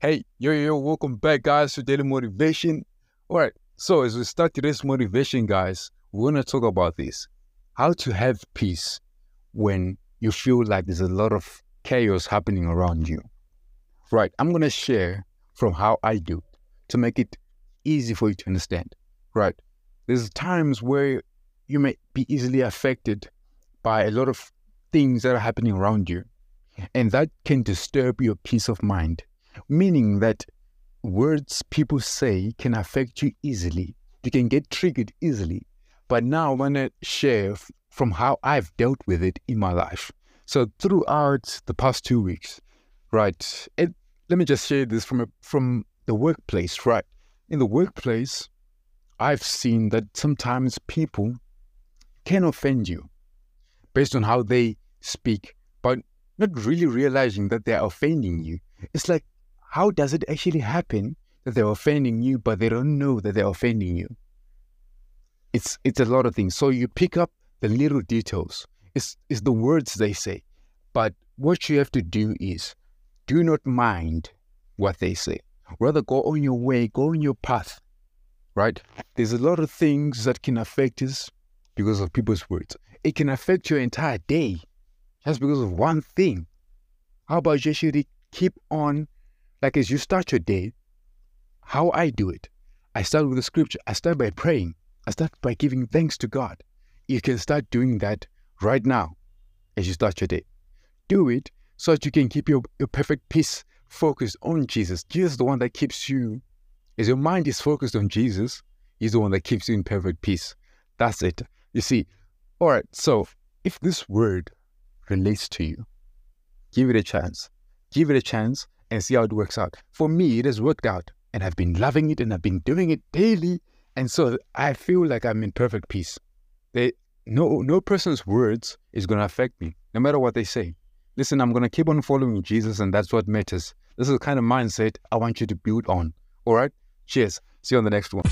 Hey, yo, yo, welcome back, guys, to Daily Motivation. All right, so as we start today's motivation, guys, we're going to talk about this how to have peace when you feel like there's a lot of chaos happening around you. Right, I'm going to share from how I do to make it easy for you to understand. Right, there's times where you may be easily affected by a lot of things that are happening around you, and that can disturb your peace of mind meaning that words people say can affect you easily. You can get triggered easily. But now I want to share from how I've dealt with it in my life. So throughout the past two weeks, right? It, let me just share this from a, from the workplace, right? In the workplace, I've seen that sometimes people can offend you based on how they speak, but not really realizing that they're offending you. It's like how does it actually happen that they're offending you, but they don't know that they're offending you? It's it's a lot of things. So you pick up the little details. It's it's the words they say. But what you have to do is do not mind what they say. Rather go on your way, go on your path. Right? There's a lot of things that can affect us because of people's words. It can affect your entire day just because of one thing. How about you actually keep on like as you start your day, how I do it, I start with the scripture. I start by praying. I start by giving thanks to God. You can start doing that right now as you start your day. Do it so that you can keep your, your perfect peace focused on Jesus. Jesus is the one that keeps you, as your mind is focused on Jesus, He's the one that keeps you in perfect peace. That's it. You see, all right, so if this word relates to you, give it a chance. Give it a chance and see how it works out. For me, it has worked out and I've been loving it and I've been doing it daily. And so I feel like I'm in perfect peace. They, no, no person's words is going to affect me, no matter what they say. Listen, I'm going to keep on following Jesus and that's what matters. This is the kind of mindset I want you to build on. All right? Cheers. See you on the next one.